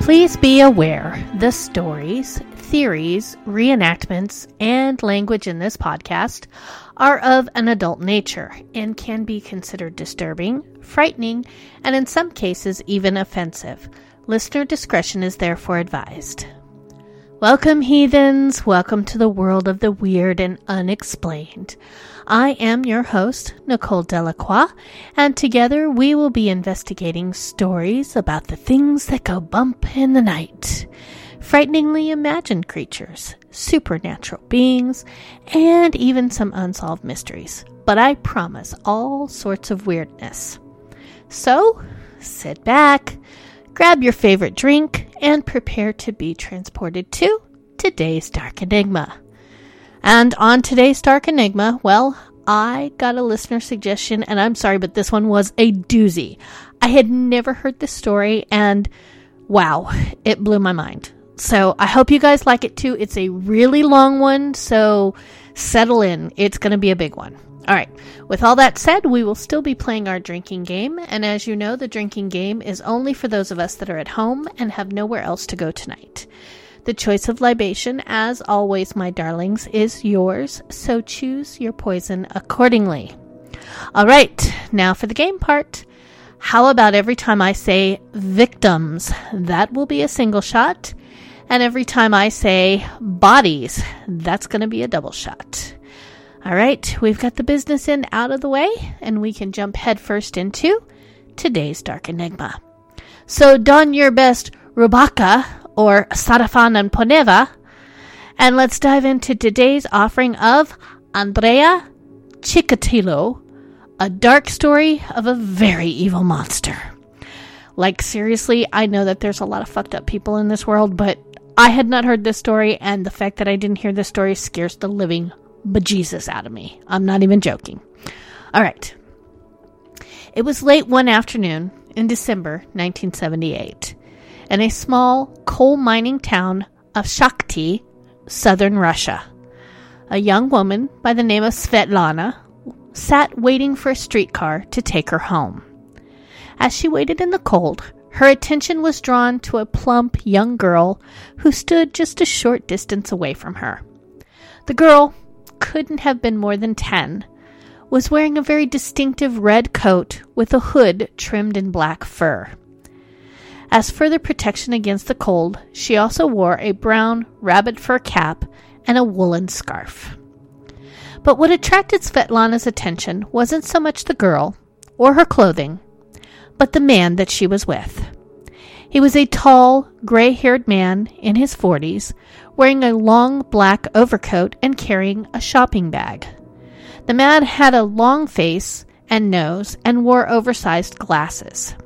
Please be aware the stories, theories, reenactments, and language in this podcast are of an adult nature and can be considered disturbing, frightening, and in some cases even offensive. Listener discretion is therefore advised. Welcome, heathens. Welcome to the world of the weird and unexplained. I am your host, Nicole Delacroix, and together we will be investigating stories about the things that go bump in the night, frighteningly imagined creatures, supernatural beings, and even some unsolved mysteries. But I promise all sorts of weirdness. So, sit back, grab your favorite drink, and prepare to be transported to today's Dark Enigma. And on today's Dark Enigma, well, I got a listener suggestion, and I'm sorry, but this one was a doozy. I had never heard this story, and wow, it blew my mind. So I hope you guys like it too. It's a really long one, so settle in. It's going to be a big one. All right, with all that said, we will still be playing our drinking game, and as you know, the drinking game is only for those of us that are at home and have nowhere else to go tonight. The choice of libation, as always, my darlings, is yours, so choose your poison accordingly. All right, now for the game part. How about every time I say victims? That will be a single shot. And every time I say bodies, that's going to be a double shot. All right, we've got the business end out of the way, and we can jump headfirst into today's Dark Enigma. So don your best Rubakha or Sarafan and Poneva, and let's dive into today's offering of Andrea Chikatilo, a dark story of a very evil monster. Like, seriously, I know that there's a lot of fucked up people in this world, but I had not heard this story, and the fact that I didn't hear this story scares the living bejesus out of me. I'm not even joking. All right. It was late one afternoon in December 1978 in a small coal mining town of Shakhty, southern Russia. A young woman by the name of Svetlana sat waiting for a streetcar to take her home. As she waited in the cold, her attention was drawn to a plump young girl who stood just a short distance away from her. The girl couldn't have been more than ten, was wearing a very distinctive red coat with a hood trimmed in black fur. As further protection against the cold, she also wore a brown rabbit fur cap and a woolen scarf. But what attracted Svetlana's attention wasn't so much the girl or her clothing, but the man that she was with. He was a tall, gray haired man in his forties, wearing a long black overcoat and carrying a shopping bag. The man had a long face and nose and wore oversized glasses.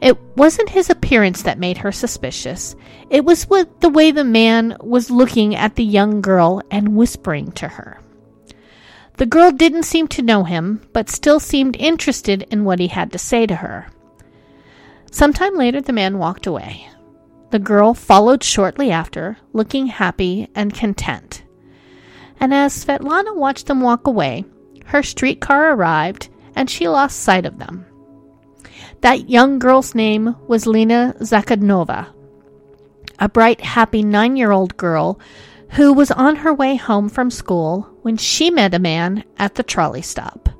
It wasn't his appearance that made her suspicious. It was the way the man was looking at the young girl and whispering to her. The girl didn't seem to know him, but still seemed interested in what he had to say to her. Sometime later, the man walked away. The girl followed shortly after, looking happy and content. And as Svetlana watched them walk away, her streetcar arrived and she lost sight of them. That young girl's name was Lena Zakotnova, a bright, happy nine year old girl who was on her way home from school when she met a man at the trolley stop.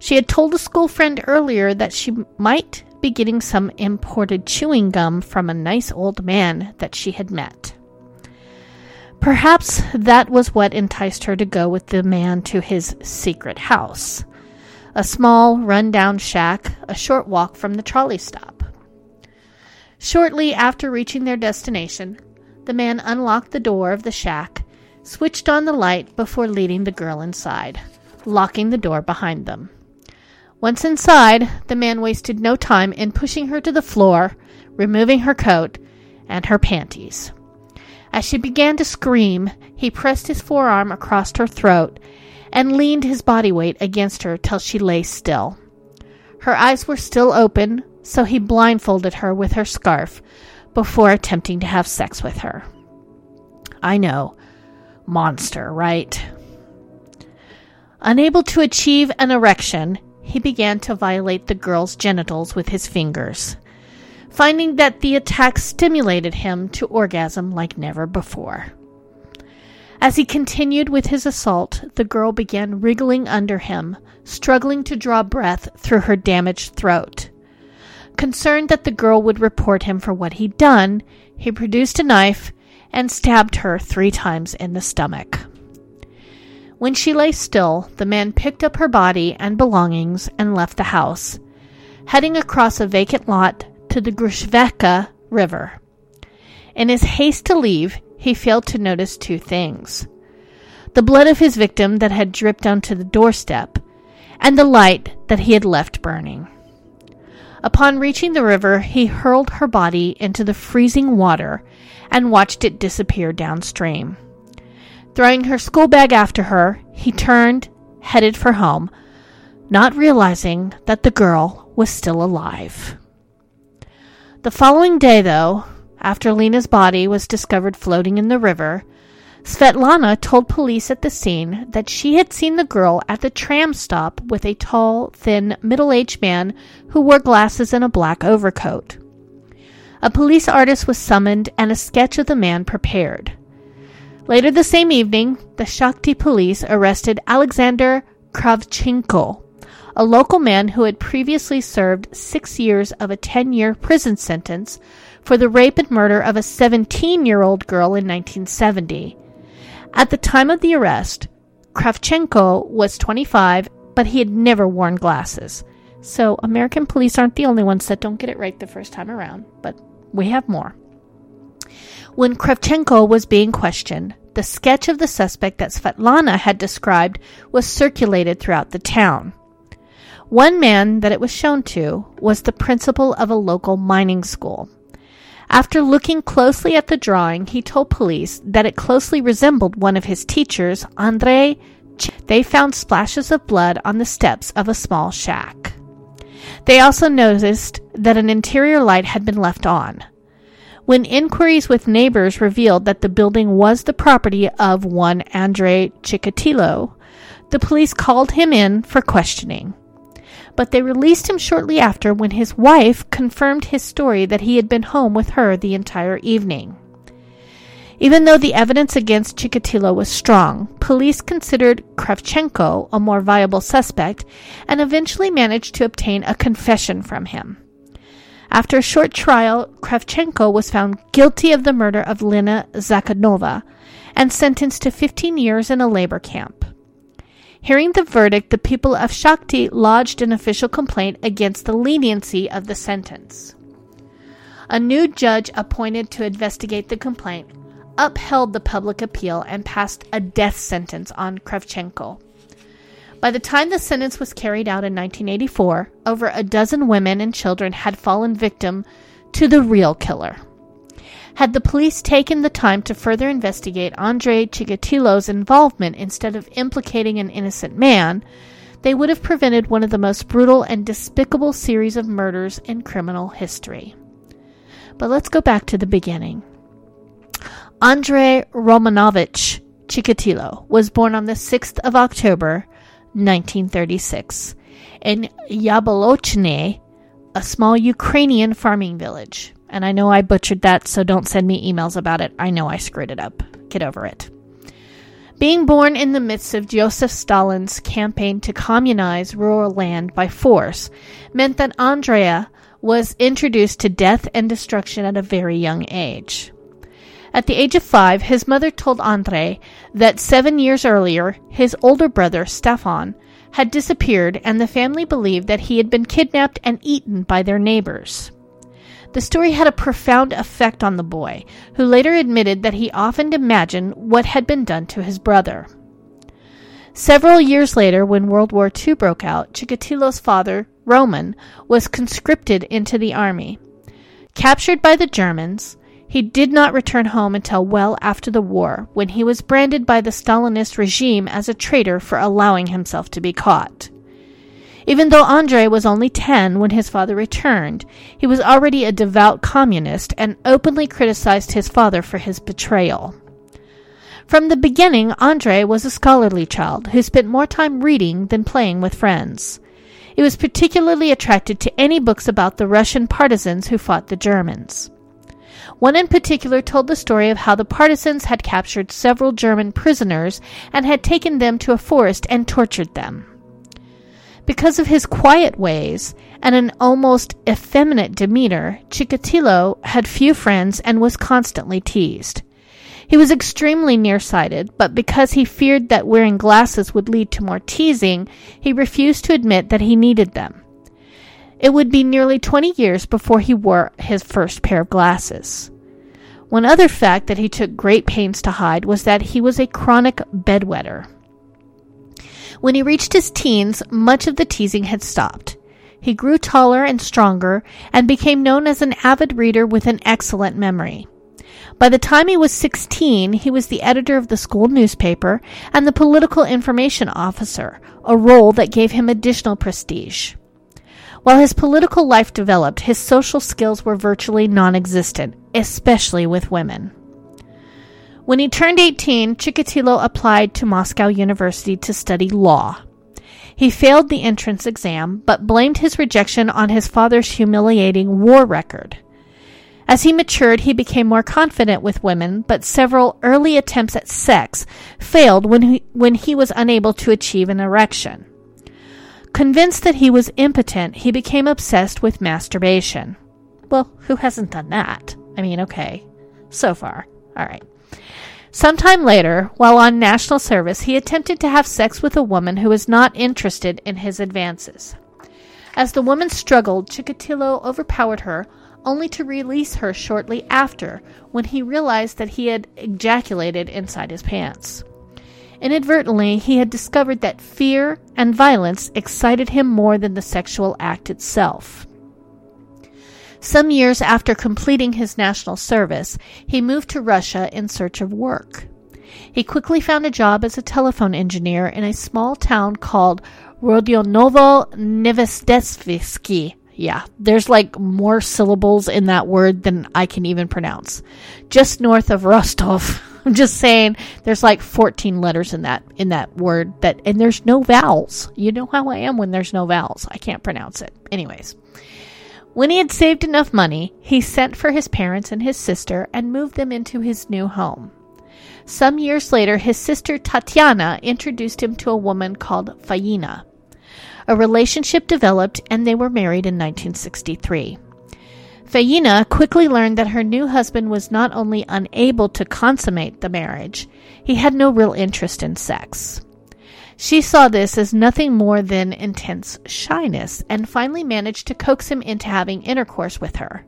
She had told a school friend earlier that she might be getting some imported chewing gum from a nice old man that she had met. Perhaps that was what enticed her to go with the man to his secret house a small, run-down shack a short walk from the trolley stop. Shortly after reaching their destination, the man unlocked the door of the shack, switched on the light before leading the girl inside, locking the door behind them. Once inside, the man wasted no time in pushing her to the floor, removing her coat and her panties. As she began to scream, he pressed his forearm across her throat and leaned his body weight against her till she lay still. Her eyes were still open, so he blindfolded her with her scarf before attempting to have sex with her. I know. Monster, right? Unable to achieve an erection, he began to violate the girl's genitals with his fingers. finding that the attack stimulated him to orgasm like never before. As he continued with his assault, the girl began wriggling under him, struggling to draw breath through her damaged throat. Concerned that the girl would report him for what he'd done, he produced a knife and stabbed her three times in the stomach. When she lay still, the man picked up her body and belongings and left the house, heading across a vacant lot to the Grushevka River. In his haste to leave, he failed to notice two things the blood of his victim that had dripped onto the doorstep, and the light that he had left burning. Upon reaching the river, he hurled her body into the freezing water and watched it disappear downstream. Throwing her school bag after her, he turned, headed for home, not realizing that the girl was still alive. The following day, though, after Lena's body was discovered floating in the river, Svetlana told police at the scene that she had seen the girl at the tram stop with a tall, thin, middle aged man who wore glasses and a black overcoat. A police artist was summoned and a sketch of the man prepared. Later the same evening, the Shakhty police arrested Alexander Kravchenko, a local man who had previously served six years of a 10 year prison sentence for the rape and murder of a 17 year old girl in 1970. At the time of the arrest, Kravchenko was 25, but he had never worn glasses. So, American police aren't the only ones that don't get it right the first time around, but we have more. When Kravchenko was being questioned, the sketch of the suspect that Svetlana had described was circulated throughout the town. One man that it was shown to was the principal of a local mining school. After looking closely at the drawing, he told police that it closely resembled one of his teachers, Andrei. They found splashes of blood on the steps of a small shack. They also noticed that an interior light had been left on. When inquiries with neighbors revealed that the building was the property of one Andrei Chikatilo, the police called him in for questioning but they released him shortly after when his wife confirmed his story that he had been home with her the entire evening. Even though the evidence against Chikatilo was strong, police considered Kravchenko a more viable suspect and eventually managed to obtain a confession from him. After a short trial, Kravchenko was found guilty of the murder of Lena Zakhanova and sentenced to 15 years in a labor camp. Hearing the verdict, the people of Shakhty lodged an official complaint against the leniency of the sentence. A new judge appointed to investigate the complaint upheld the public appeal and passed a death sentence on Kravchenko. By the time the sentence was carried out in 1984, over a dozen women and children had fallen victim to the real killer. Had the police taken the time to further investigate Andrei Chikatilo's involvement instead of implicating an innocent man, they would have prevented one of the most brutal and despicable series of murders in criminal history. But let's go back to the beginning. Andrei Romanovich Chikatilo was born on the 6th of October, 1936, in Yabolochne, a small Ukrainian farming village. And I know I butchered that, so don't send me emails about it. I know I screwed it up. Get over it. Being born in the midst of Joseph Stalin's campaign to communize rural land by force meant that Andrea was introduced to death and destruction at a very young age. At the age of five, his mother told Andrei that seven years earlier, his older brother, Stefan, had disappeared and the family believed that he had been kidnapped and eaten by their neighbors. The story had a profound effect on the boy, who later admitted that he often imagined what had been done to his brother. Several years later, when World War II broke out, Chikatilo's father, Roman, was conscripted into the army. Captured by the Germans, he did not return home until well after the war, when he was branded by the Stalinist regime as a traitor for allowing himself to be caught. Even though Andrei was only 10 when his father returned, he was already a devout communist and openly criticized his father for his betrayal. From the beginning, Andrei was a scholarly child who spent more time reading than playing with friends. He was particularly attracted to any books about the Russian partisans who fought the Germans. One in particular told the story of how the partisans had captured several German prisoners and had taken them to a forest and tortured them. Because of his quiet ways and an almost effeminate demeanor, Chikatilo had few friends and was constantly teased. He was extremely nearsighted, but because he feared that wearing glasses would lead to more teasing, he refused to admit that he needed them. It would be nearly 20 years before he wore his first pair of glasses. One other fact that he took great pains to hide was that he was a chronic bedwetter. When he reached his teens, much of the teasing had stopped. He grew taller and stronger and became known as an avid reader with an excellent memory. By the time he was 16, he was the editor of the school newspaper and the political information officer, a role that gave him additional prestige. While his political life developed, his social skills were virtually non existent, especially with women. When he turned 18, Chikatilo applied to Moscow University to study law. He failed the entrance exam, but blamed his rejection on his father's humiliating war record. As he matured, he became more confident with women, but several early attempts at sex failed when he, when he was unable to achieve an erection. Convinced that he was impotent, he became obsessed with masturbation. Well, who hasn't done that? I mean, okay, so far. All right. Sometime later, while on national service, he attempted to have sex with a woman who was not interested in his advances. As the woman struggled, Chikatilo overpowered her, only to release her shortly after when he realized that he had ejaculated inside his pants. Inadvertently, he had discovered that fear and violence excited him more than the sexual act itself. Some years after completing his national service, he moved to Russia in search of work. He quickly found a job as a telephone engineer in a small town called Rodionovo Nevestesvsky yeah, there's like more syllables in that word than I can even pronounce. Just north of Rostov. I'm just saying there's like 14 letters in that in that word that and there's no vowels. You know how I am when there's no vowels. I can't pronounce it. Anyways, when he had saved enough money, he sent for his parents and his sister and moved them into his new home. Some years later, his sister Tatiana introduced him to a woman called Fayina. A relationship developed and they were married in 1963. Fayina quickly learned that her new husband was not only unable to consummate the marriage, he had no real interest in sex. She saw this as nothing more than intense shyness and finally managed to coax him into having intercourse with her.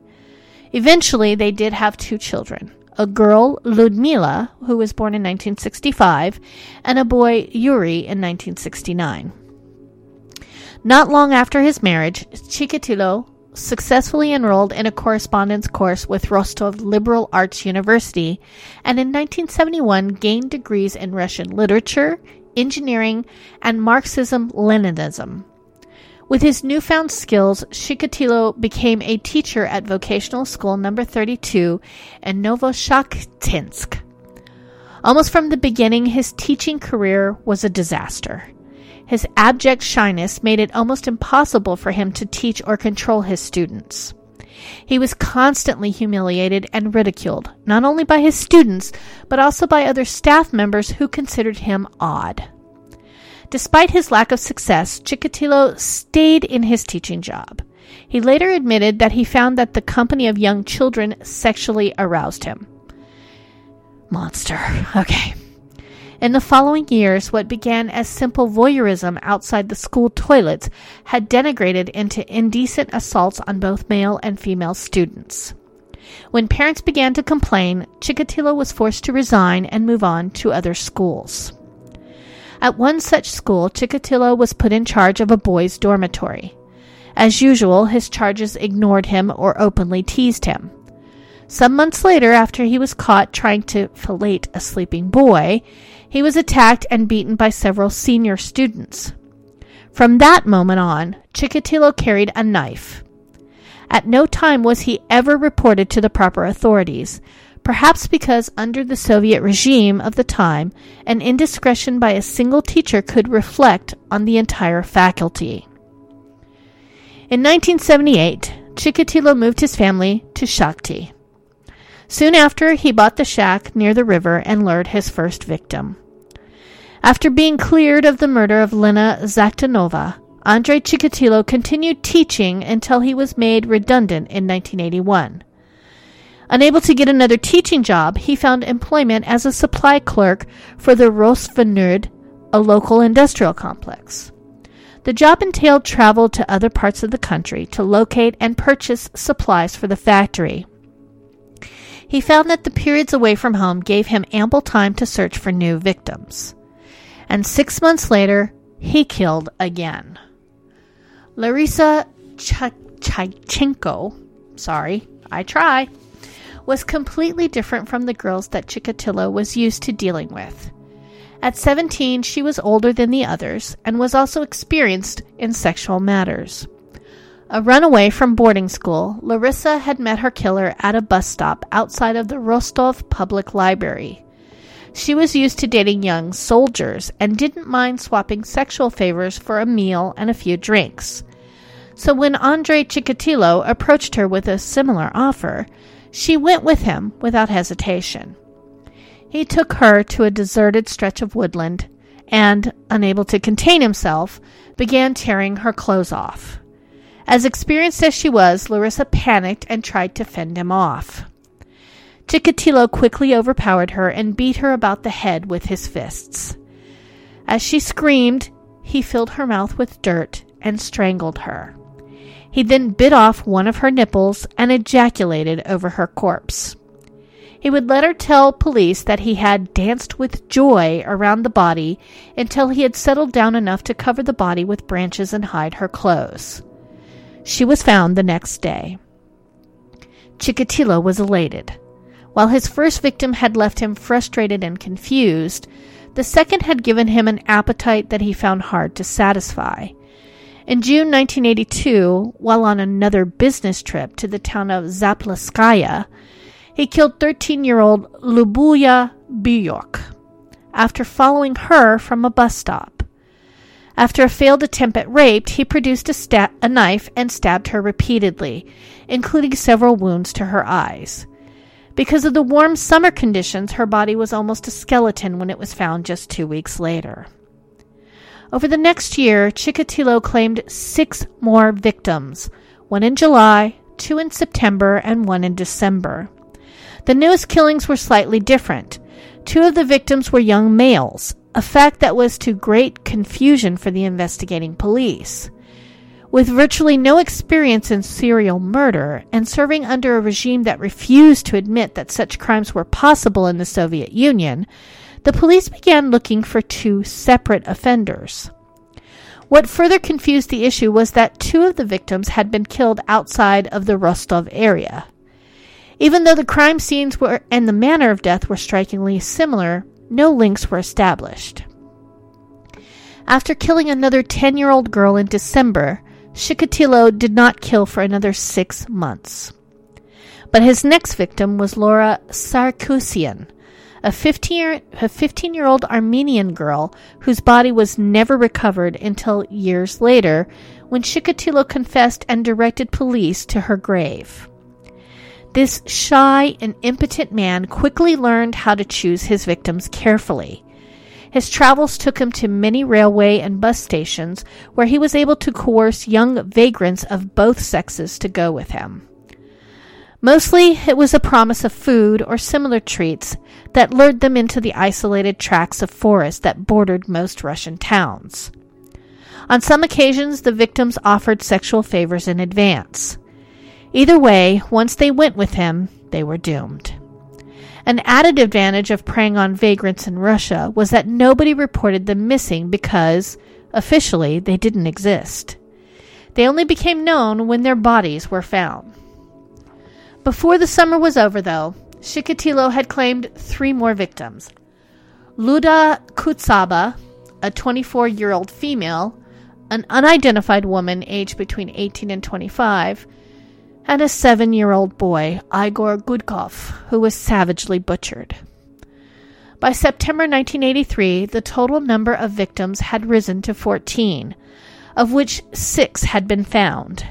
Eventually, they did have two children a girl, Ludmila, who was born in 1965, and a boy, Yuri, in 1969. Not long after his marriage, Chikatilo successfully enrolled in a correspondence course with Rostov Liberal Arts University and in 1971 gained degrees in Russian literature, engineering, and Marxism Leninism. With his newfound skills, Chikatilo became a teacher at vocational school number 32 in Novoshakhtinsk. Almost from the beginning, his teaching career was a disaster. His abject shyness made it almost impossible for him to teach or control his students. He was constantly humiliated and ridiculed, not only by his students, but also by other staff members who considered him odd. Despite his lack of success, Chikatilo stayed in his teaching job. He later admitted that he found that the company of young children sexually aroused him. Monster. Okay. In the following years, what began as simple voyeurism outside the school toilets had degenerated into indecent assaults on both male and female students. When parents began to complain, Chikatilo was forced to resign and move on to other schools. At one such school, Chikatilo was put in charge of a boys' dormitory. As usual, his charges ignored him or openly teased him. Some months later, after he was caught trying to fillet a sleeping boy, he was attacked and beaten by several senior students. From that moment on, Chikatilo carried a knife. At no time was he ever reported to the proper authorities, perhaps because under the Soviet regime of the time, an indiscretion by a single teacher could reflect on the entire faculty. In 1978, Chikatilo moved his family to Shakhty. Soon after, he bought the shack near the river and lured his first victim. After being cleared of the murder of Lena Zakotnova, Andrei Chikatilo continued teaching until he was made redundant in 1981. Unable to get another teaching job, he found employment as a supply clerk for the Rostovnerud, a local industrial complex. The job entailed travel to other parts of the country to locate and purchase supplies for the factory. He found that the periods away from home gave him ample time to search for new victims. And six months later, he killed again. Larisa Chaychenko, sorry, I try, was completely different from the girls that Chikatilo was used to dealing with. At 17, she was older than the others and was also experienced in sexual matters. A runaway from boarding school, Larissa had met her killer at a bus stop outside of the Rostov Public Library. She was used to dating young soldiers and didn't mind swapping sexual favors for a meal and a few drinks. So when Andrei Chikatilo approached her with a similar offer, she went with him without hesitation. He took her to a deserted stretch of woodland and, unable to contain himself, began tearing her clothes off. As experienced as she was, Larissa panicked and tried to fend him off. Chikatilo quickly overpowered her and beat her about the head with his fists. As she screamed, he filled her mouth with dirt and strangled her. He then bit off one of her nipples and ejaculated over her corpse. He would let her tell police that he had danced with joy around the body until he had settled down enough to cover the body with branches and hide her clothes. She was found the next day. Chikatilo was elated. While his first victim had left him frustrated and confused, the second had given him an appetite that he found hard to satisfy. In June 1982, while on another business trip to the town of Zaplavskaya, he killed 13 year old Lubuya Buyok after following her from a bus stop. After a failed attempt at rape, he produced a, sta- a knife and stabbed her repeatedly, including several wounds to her eyes. Because of the warm summer conditions, her body was almost a skeleton when it was found just two weeks later. Over the next year, Chikatilo claimed six more victims one in July, two in September, and one in December. The newest killings were slightly different. Two of the victims were young males, a fact that was to great confusion for the investigating police. With virtually no experience in serial murder and serving under a regime that refused to admit that such crimes were possible in the Soviet Union, the police began looking for two separate offenders. What further confused the issue was that two of the victims had been killed outside of the Rostov area. Even though the crime scenes were and the manner of death were strikingly similar, no links were established. After killing another 10 year old girl in December, Chikatilo did not kill for another six months. But his next victim was Laura Sarkusian, a 15 year old Armenian girl whose body was never recovered until years later when Chikatilo confessed and directed police to her grave. This shy and impotent man quickly learned how to choose his victims carefully. His travels took him to many railway and bus stations where he was able to coerce young vagrants of both sexes to go with him. Mostly, it was a promise of food or similar treats that lured them into the isolated tracts of forest that bordered most Russian towns. On some occasions, the victims offered sexual favors in advance. Either way, once they went with him, they were doomed. An added advantage of preying on vagrants in Russia was that nobody reported them missing because, officially, they didn't exist. They only became known when their bodies were found. Before the summer was over, though, Chikatilo had claimed three more victims. Luda Kutsaba, a 24 year old female, an unidentified woman aged between 18 and 25, and a seven year old boy, Igor Gudkov, who was savagely butchered. By September 1983, the total number of victims had risen to 14, of which six had been found.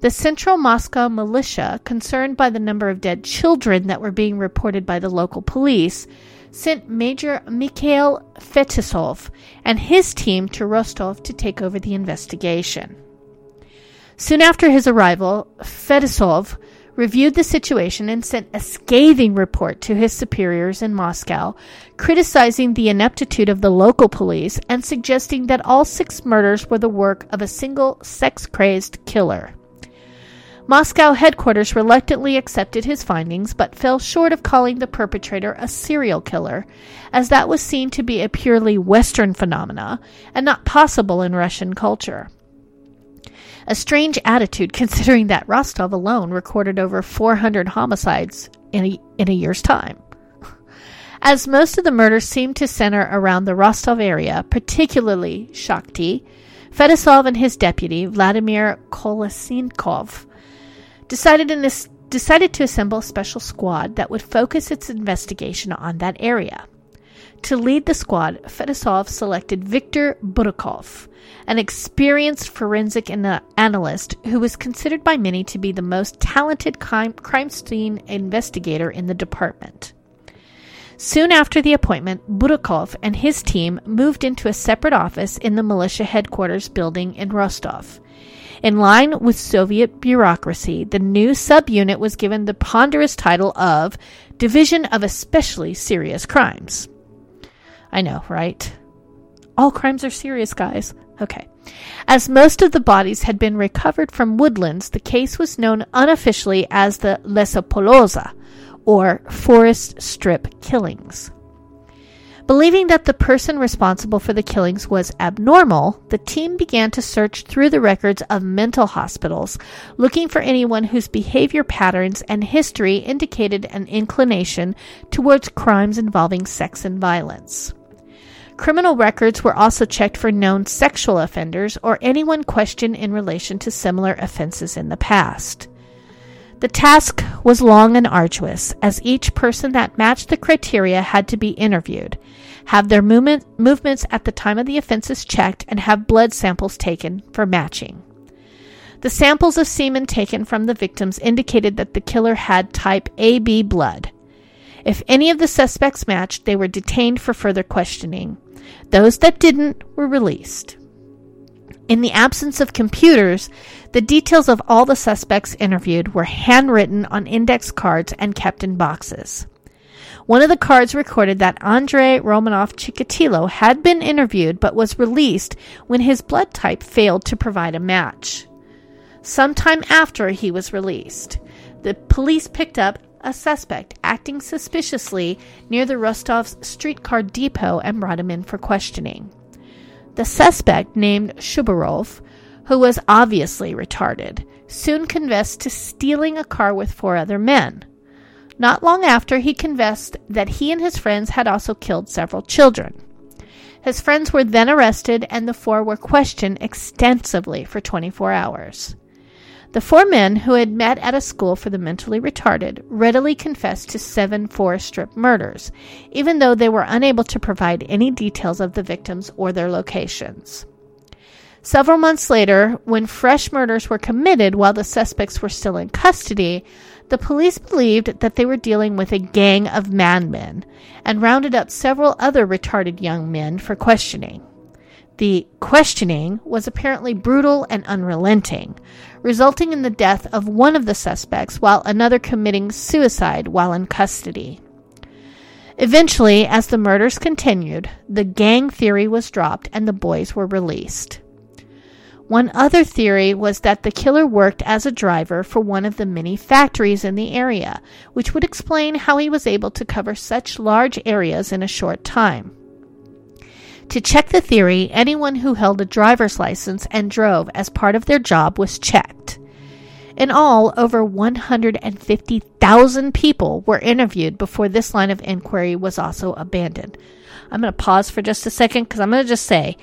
The Central Moscow militia, concerned by the number of dead children that were being reported by the local police, sent Major Mikhail Fetisov and his team to Rostov to take over the investigation. Soon after his arrival, Fetisov reviewed the situation and sent a scathing report to his superiors in Moscow, criticizing the ineptitude of the local police and suggesting that all six murders were the work of a single sex crazed killer. Moscow headquarters reluctantly accepted his findings but fell short of calling the perpetrator a serial killer, as that was seen to be a purely Western phenomena and not possible in Russian culture. A strange attitude considering that Rostov alone recorded over 400 homicides in a, in a year's time. As most of the murders seemed to center around the Rostov area, particularly Shakhty, Fetisov and his deputy, Vladimir Kolesnikov, decided, decided to assemble a special squad that would focus its investigation on that area. To lead the squad, Fetisov selected Viktor Burakov, an experienced forensic analyst who was considered by many to be the most talented crime, crime scene investigator in the department. Soon after the appointment, Burakov and his team moved into a separate office in the militia headquarters building in Rostov. In line with Soviet bureaucracy, the new subunit was given the ponderous title of Division of Especially Serious Crimes. I know, right? All crimes are serious, guys. Okay. As most of the bodies had been recovered from woodlands, the case was known unofficially as the Lesopolosa, or Forest Strip Killings. Believing that the person responsible for the killings was abnormal, the team began to search through the records of mental hospitals, looking for anyone whose behavior patterns and history indicated an inclination towards crimes involving sex and violence. Criminal records were also checked for known sexual offenders or anyone questioned in relation to similar offenses in the past. The task was long and arduous, as each person that matched the criteria had to be interviewed, have their movement, movements at the time of the offenses checked, and have blood samples taken for matching. The samples of semen taken from the victims indicated that the killer had type AB blood. If any of the suspects matched, they were detained for further questioning. Those that didn't were released. In the absence of computers, the details of all the suspects interviewed were handwritten on index cards and kept in boxes. One of the cards recorded that Andrei Romanov Chikatilo had been interviewed but was released when his blood type failed to provide a match. Sometime after he was released, the police picked up a suspect acting suspiciously near the Rostov's streetcar depot and brought him in for questioning. The suspect, named Shubarov, who was obviously retarded, soon confessed to stealing a car with four other men. Not long after, he confessed that he and his friends had also killed several children. His friends were then arrested, and the four were questioned extensively for 24 hours. The four men who had met at a school for the mentally retarded readily confessed to seven forest strip murders, even though they were unable to provide any details of the victims or their locations. Several months later, when fresh murders were committed while the suspects were still in custody, the police believed that they were dealing with a gang of madmen and rounded up several other retarded young men for questioning. The questioning was apparently brutal and unrelenting, resulting in the death of one of the suspects while another committing suicide while in custody. Eventually, as the murders continued, the gang theory was dropped and the boys were released. One other theory was that the killer worked as a driver for one of the many factories in the area, which would explain how he was able to cover such large areas in a short time. To check the theory, anyone who held a driver's license and drove as part of their job was checked. In all, over 150,000 people were interviewed before this line of inquiry was also abandoned. I'm going to pause for just a second because I'm going to just say,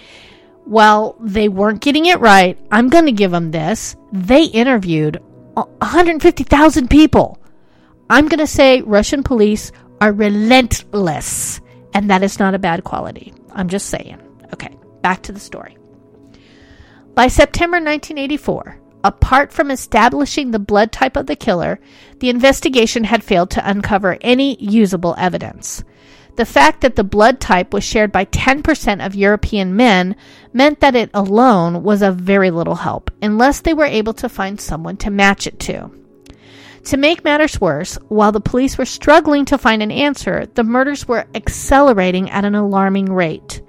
while they weren't getting it right, I'm going to give them this. They interviewed 150,000 people. I'm going to say Russian police are relentless, and that is not a bad quality. I'm just saying. Okay, back to the story. By September 1984, apart from establishing the blood type of the killer, the investigation had failed to uncover any usable evidence. The fact that the blood type was shared by 10% of European men meant that it alone was of very little help, unless they were able to find someone to match it to. To make matters worse, while the police were struggling to find an answer, the murders were accelerating at an alarming rate.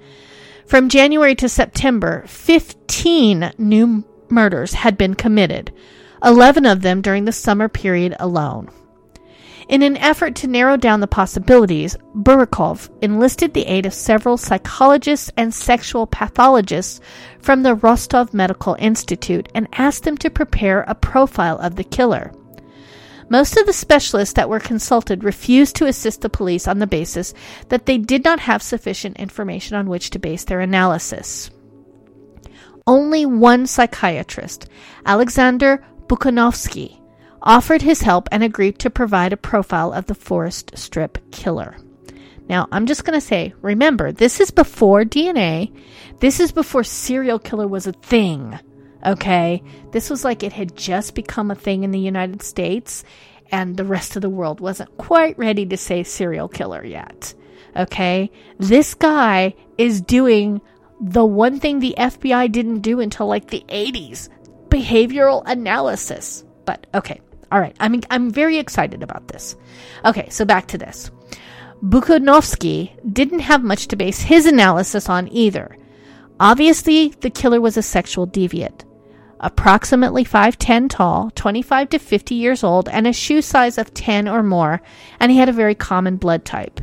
From January to September, 15 new murders had been committed, 11 of them during the summer period alone. In an effort to narrow down the possibilities, Burakov enlisted the aid of several psychologists and sexual pathologists from the Rostov Medical Institute and asked them to prepare a profile of the killer. Most of the specialists that were consulted refused to assist the police on the basis that they did not have sufficient information on which to base their analysis. Only one psychiatrist, Alexander Bukhanovsky, offered his help and agreed to provide a profile of the forest strip killer. Now, I'm just going to say, remember, this is before DNA. This is before serial killer was a thing. Okay? This was like it had just become a thing in the United States, and the rest of the world wasn't quite ready to say serial killer yet. Okay? This guy is doing the one thing the FBI didn't do until like the 80s behavioral analysis. But okay, all right. I mean, I'm very excited about this. Okay, so back to this. Bukhanovsky didn't have much to base his analysis on either. Obviously, the killer was a sexual deviant. Approximately 5'10 tall, 25 to 50 years old, and a shoe size of 10 or more, and he had a very common blood type.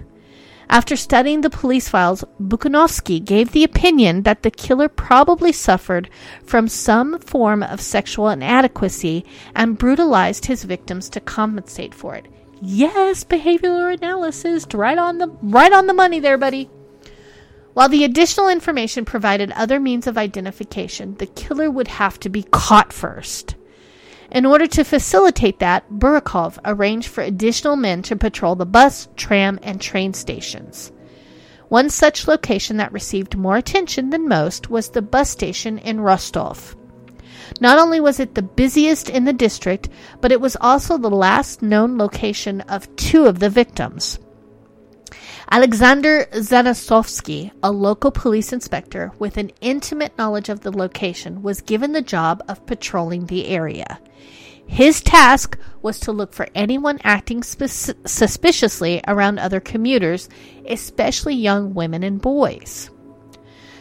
After studying the police files, Bukhanovsky gave the opinion that the killer probably suffered from some form of sexual inadequacy and brutalized his victims to compensate for it. Yes, behavioral analysis, right on the right on the money there, buddy. While the additional information provided other means of identification, the killer would have to be caught first. In order to facilitate that, Burakov arranged for additional men to patrol the bus, tram, and train stations. One such location that received more attention than most was the bus station in Rostov. Not only was it the busiest in the district, but it was also the last known location of two of the victims. Alexander Zanosovsky, a local police inspector with an intimate knowledge of the location, was given the job of patrolling the area. His task was to look for anyone acting sp- suspiciously around other commuters, especially young women and boys.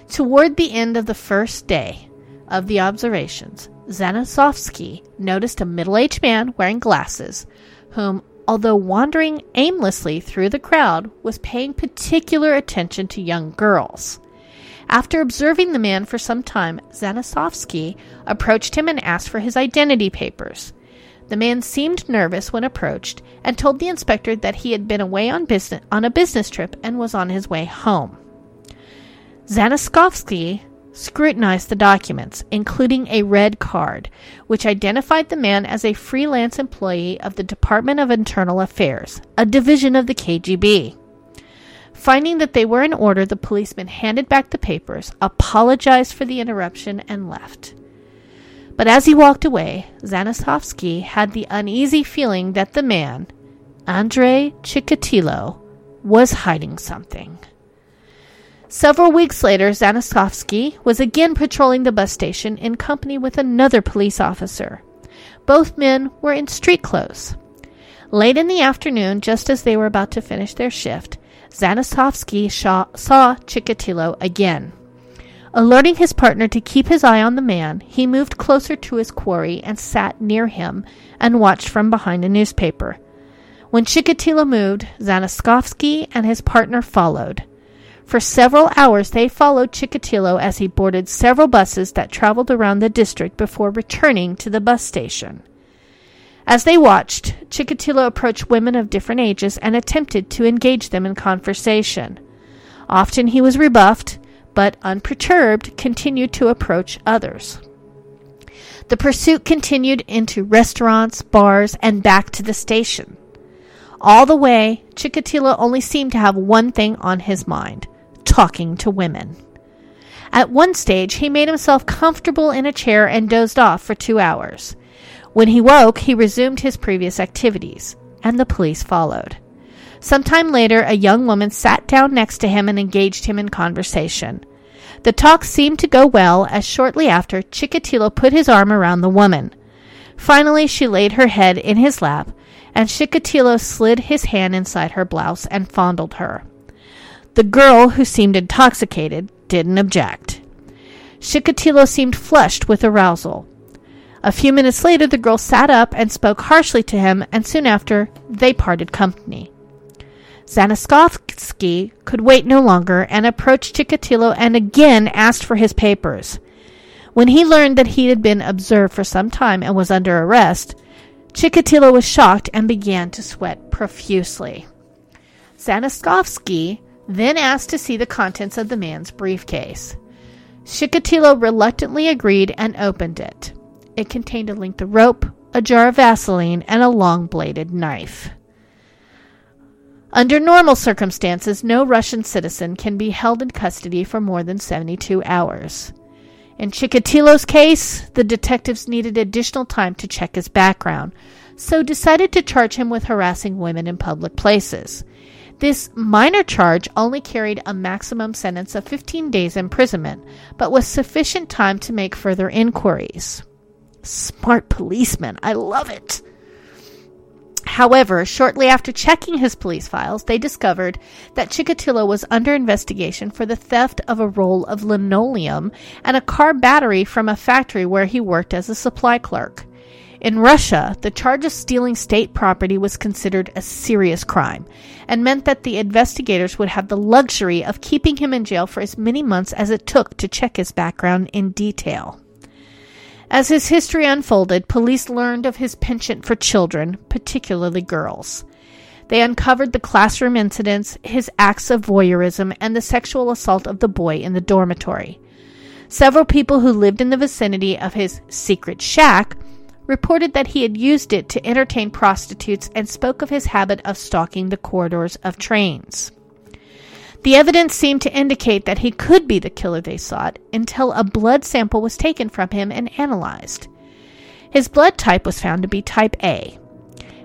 Toward the end of the first day of the observations, Zanosovsky noticed a middle aged man wearing glasses, whom, although wandering aimlessly through the crowd, was paying particular attention to young girls. After observing the man for some time, Zanosovsky approached him and asked for his identity papers. The man seemed nervous when approached and told the inspector that he had been away on business on a business trip and was on his way home. Zanaskovsky scrutinized the documents, including a red card, which identified the man as a freelance employee of the Department of Internal Affairs, a division of the KGB. Finding that they were in order, the policeman handed back the papers, apologized for the interruption, and left. But as he walked away, Zanosovsky had the uneasy feeling that the man, Andrei Chikatilo, was hiding something. Several weeks later, Zanaskovsky was again patrolling the bus station in company with another police officer. Both men were in street clothes. Late in the afternoon, just as they were about to finish their shift, Zanaskovsky saw, saw Chikatilo again. Alerting his partner to keep his eye on the man, he moved closer to his quarry and sat near him and watched from behind a newspaper. When Chikatilo moved, Zanaskovsky and his partner followed. For several hours they followed Chikatilo as he boarded several buses that traveled around the district before returning to the bus station. As they watched, Chikatilo approached women of different ages and attempted to engage them in conversation. Often he was rebuffed, but unperturbed, continued to approach others. The pursuit continued into restaurants, bars, and back to the station. All the way, Chikatilo only seemed to have one thing on his mind talking to women. At one stage, he made himself comfortable in a chair and dozed off for two hours. When he woke, he resumed his previous activities, and the police followed. Some time later, a young woman sat down next to him and engaged him in conversation. The talk seemed to go well, as shortly after, Chikatilo put his arm around the woman. Finally, she laid her head in his lap, and Chikatilo slid his hand inside her blouse and fondled her. The girl, who seemed intoxicated, didn't object. Chikatilo seemed flushed with arousal. A few minutes later, the girl sat up and spoke harshly to him, and soon after, they parted company. Zanosovsky could wait no longer and approached Chikatilo and again asked for his papers. When he learned that he had been observed for some time and was under arrest, Chikatilo was shocked and began to sweat profusely. Zanosovsky then asked to see the contents of the man's briefcase. Chikatilo reluctantly agreed and opened it. It contained a length of rope, a jar of Vaseline, and a long bladed knife. Under normal circumstances, no Russian citizen can be held in custody for more than 72 hours. In Chikatilo's case, the detectives needed additional time to check his background, so decided to charge him with harassing women in public places. This minor charge only carried a maximum sentence of 15 days imprisonment, but was sufficient time to make further inquiries. Smart policeman, I love it. However, shortly after checking his police files, they discovered that Chikatilo was under investigation for the theft of a roll of linoleum and a car battery from a factory where he worked as a supply clerk. In Russia, the charge of stealing state property was considered a serious crime and meant that the investigators would have the luxury of keeping him in jail for as many months as it took to check his background in detail. As his history unfolded, police learned of his penchant for children, particularly girls. They uncovered the classroom incidents, his acts of voyeurism, and the sexual assault of the boy in the dormitory. Several people who lived in the vicinity of his secret shack reported that he had used it to entertain prostitutes and spoke of his habit of stalking the corridors of trains. The evidence seemed to indicate that he could be the killer they sought until a blood sample was taken from him and analyzed. His blood type was found to be type A.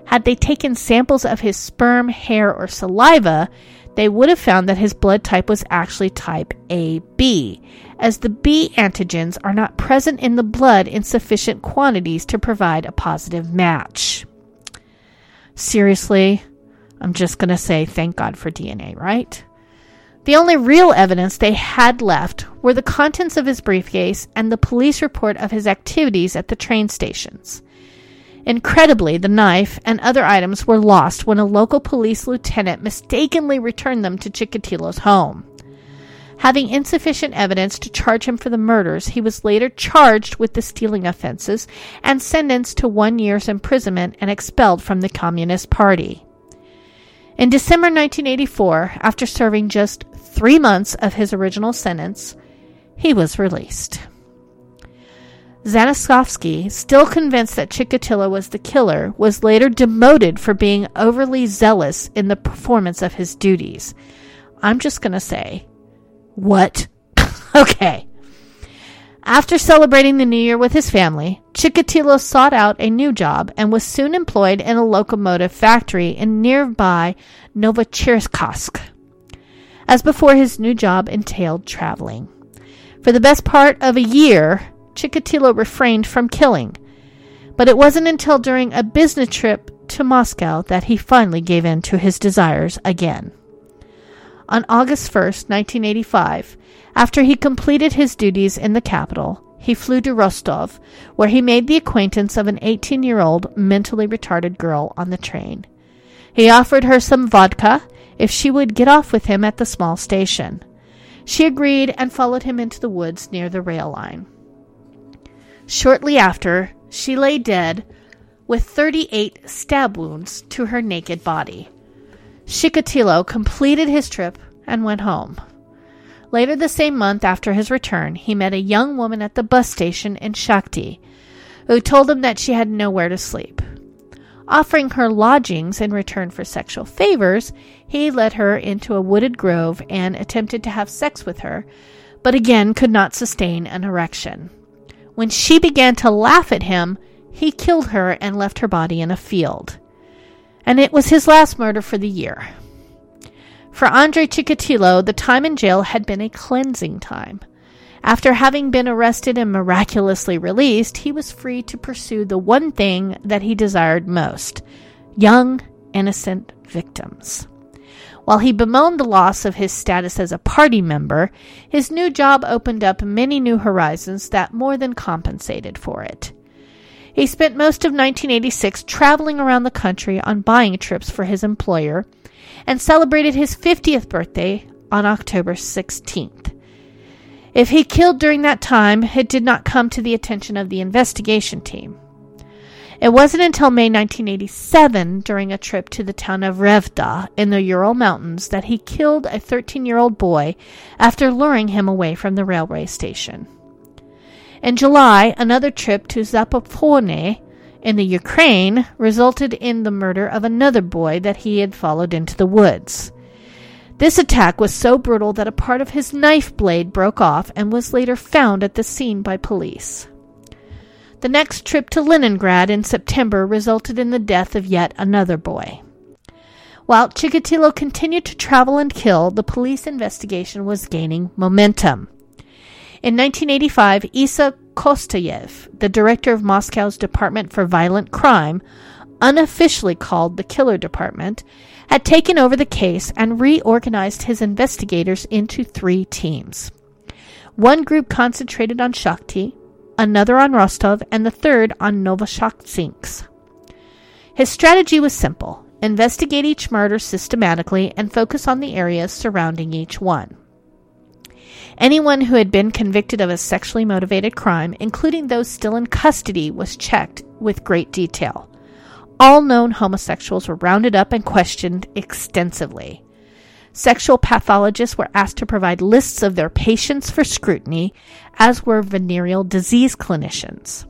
Had they taken samples of his sperm, hair, or saliva, they would have found that his blood type was actually type AB, as the B antigens are not present in the blood in sufficient quantities to provide a positive match. Seriously, I'm just going to say thank God for DNA, right? The only real evidence they had left were the contents of his briefcase and the police report of his activities at the train stations. Incredibly, the knife and other items were lost when a local police lieutenant mistakenly returned them to Chikatilo's home. Having insufficient evidence to charge him for the murders, he was later charged with the stealing offenses and sentenced to one year's imprisonment and expelled from the Communist Party. In December 1984, after serving just three months of his original sentence, he was released. Zanosovsky, still convinced that Chikatilo was the killer, was later demoted for being overly zealous in the performance of his duties. I'm just going to say, what? okay. After celebrating the new year with his family, Chikatilo sought out a new job and was soon employed in a locomotive factory in nearby Novocherkassk. As before, his new job entailed traveling. For the best part of a year, Chikatilo refrained from killing, but it wasn't until during a business trip to Moscow that he finally gave in to his desires again. On August 1st, 1985, after he completed his duties in the capital, he flew to Rostov, where he made the acquaintance of an 18 year old mentally retarded girl on the train. He offered her some vodka if she would get off with him at the small station. She agreed and followed him into the woods near the rail line. Shortly after, she lay dead with 38 stab wounds to her naked body. Chikatilo completed his trip and went home. Later the same month after his return, he met a young woman at the bus station in Shakhty who told him that she had nowhere to sleep. Offering her lodgings in return for sexual favors, he led her into a wooded grove and attempted to have sex with her, but again could not sustain an erection. When she began to laugh at him, he killed her and left her body in a field. And it was his last murder for the year. For Andre Chikatilo, the time in jail had been a cleansing time. After having been arrested and miraculously released, he was free to pursue the one thing that he desired most young, innocent victims. While he bemoaned the loss of his status as a party member, his new job opened up many new horizons that more than compensated for it. He spent most of 1986 traveling around the country on buying trips for his employer and celebrated his 50th birthday on October 16th. If he killed during that time, it did not come to the attention of the investigation team. It wasn't until May 1987, during a trip to the town of Revda in the Ural Mountains, that he killed a 13 year old boy after luring him away from the railway station. In July, another trip to Zapopone in the Ukraine resulted in the murder of another boy that he had followed into the woods. This attack was so brutal that a part of his knife blade broke off and was later found at the scene by police. The next trip to Leningrad in September resulted in the death of yet another boy. While Chikatilo continued to travel and kill, the police investigation was gaining momentum. In 1985, Isa Kostoyev, the director of Moscow's Department for Violent Crime, unofficially called the Killer Department, had taken over the case and reorganized his investigators into three teams. One group concentrated on Shakhty, another on Rostov, and the third on Novocherkassk. His strategy was simple investigate each murder systematically and focus on the areas surrounding each one. Anyone who had been convicted of a sexually motivated crime, including those still in custody, was checked with great detail. All known homosexuals were rounded up and questioned extensively. Sexual pathologists were asked to provide lists of their patients for scrutiny, as were venereal disease clinicians.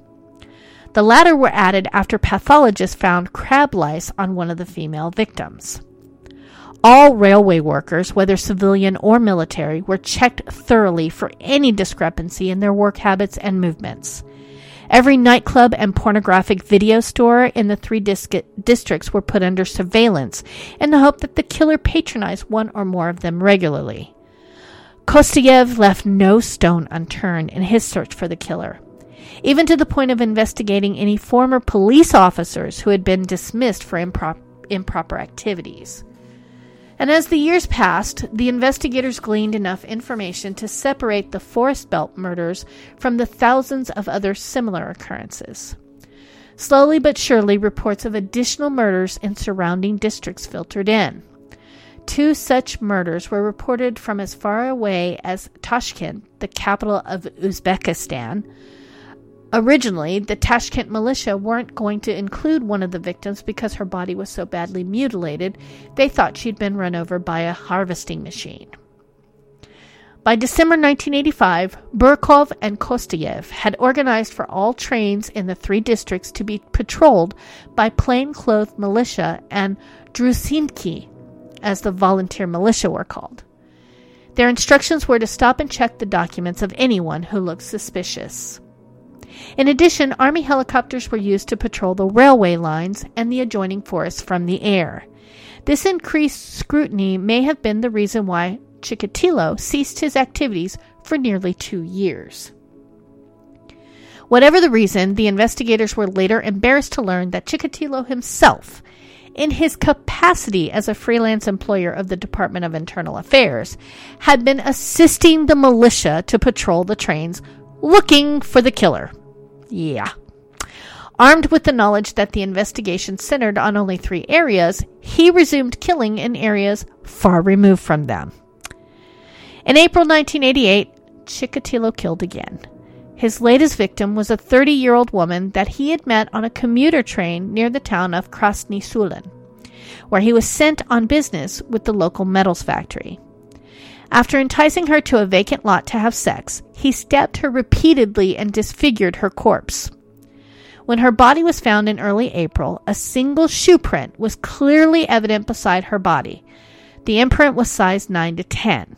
The latter were added after pathologists found crab lice on one of the female victims. All railway workers, whether civilian or military, were checked thoroughly for any discrepancy in their work habits and movements. Every nightclub and pornographic video store in the three districts were put under surveillance in the hope that the killer patronized one or more of them regularly. Kostoyev left no stone unturned in his search for the killer, even to the point of investigating any former police officers who had been dismissed for impro- improper activities. And as the years passed, the investigators gleaned enough information to separate the Forest Belt murders from the thousands of other similar occurrences. Slowly but surely, reports of additional murders in surrounding districts filtered in. Two such murders were reported from as far away as Tashkent, the capital of Uzbekistan, Originally, the Tashkent militia weren't going to include one of the victims because her body was so badly mutilated, they thought she'd been run over by a harvesting machine. By December 1985, Burakov and Kostoyev had organized for all trains in the three districts to be patrolled by plainclothes militia and Drusinki, as the volunteer militia were called. Their instructions were to stop and check the documents of anyone who looked suspicious. In addition, Army helicopters were used to patrol the railway lines and the adjoining forests from the air. This increased scrutiny may have been the reason why Chikatilo ceased his activities for nearly two years. Whatever the reason, the investigators were later embarrassed to learn that Chikatilo himself, in his capacity as a freelance employer of the Department of Internal Affairs, had been assisting the militia to patrol the trains looking for the killer. Yeah. Armed with the knowledge that the investigation centered on only three areas, he resumed killing in areas far removed from them. In April 1988, Chikatilo killed again. His latest victim was a 30 year old woman that he had met on a commuter train near the town of Krasny Sulin, where he was sent on business with the local metals factory. After enticing her to a vacant lot to have sex, he stabbed her repeatedly and disfigured her corpse. When her body was found in early April, a single shoe print was clearly evident beside her body. The imprint was size 9 to 10.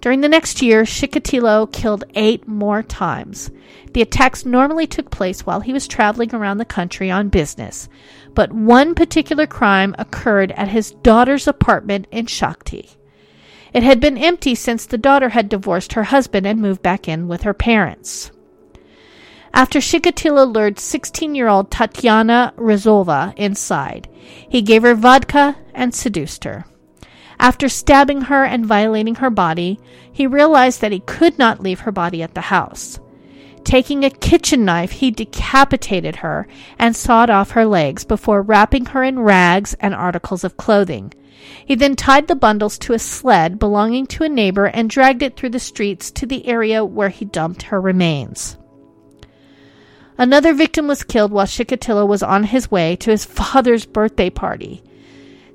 During the next year, Chikatilo killed eight more times. The attacks normally took place while he was traveling around the country on business, but one particular crime occurred at his daughter's apartment in Shakhty. It had been empty since the daughter had divorced her husband and moved back in with her parents. After Chikatilo lured 16 year old Tatiana Ryzhova inside, he gave her vodka and seduced her. After stabbing her and violating her body, he realized that he could not leave her body at the house. Taking a kitchen knife, he decapitated her and sawed off her legs before wrapping her in rags and articles of clothing. He then tied the bundles to a sled belonging to a neighbor and dragged it through the streets to the area where he dumped her remains. Another victim was killed while Chikatilo was on his way to his father's birthday party.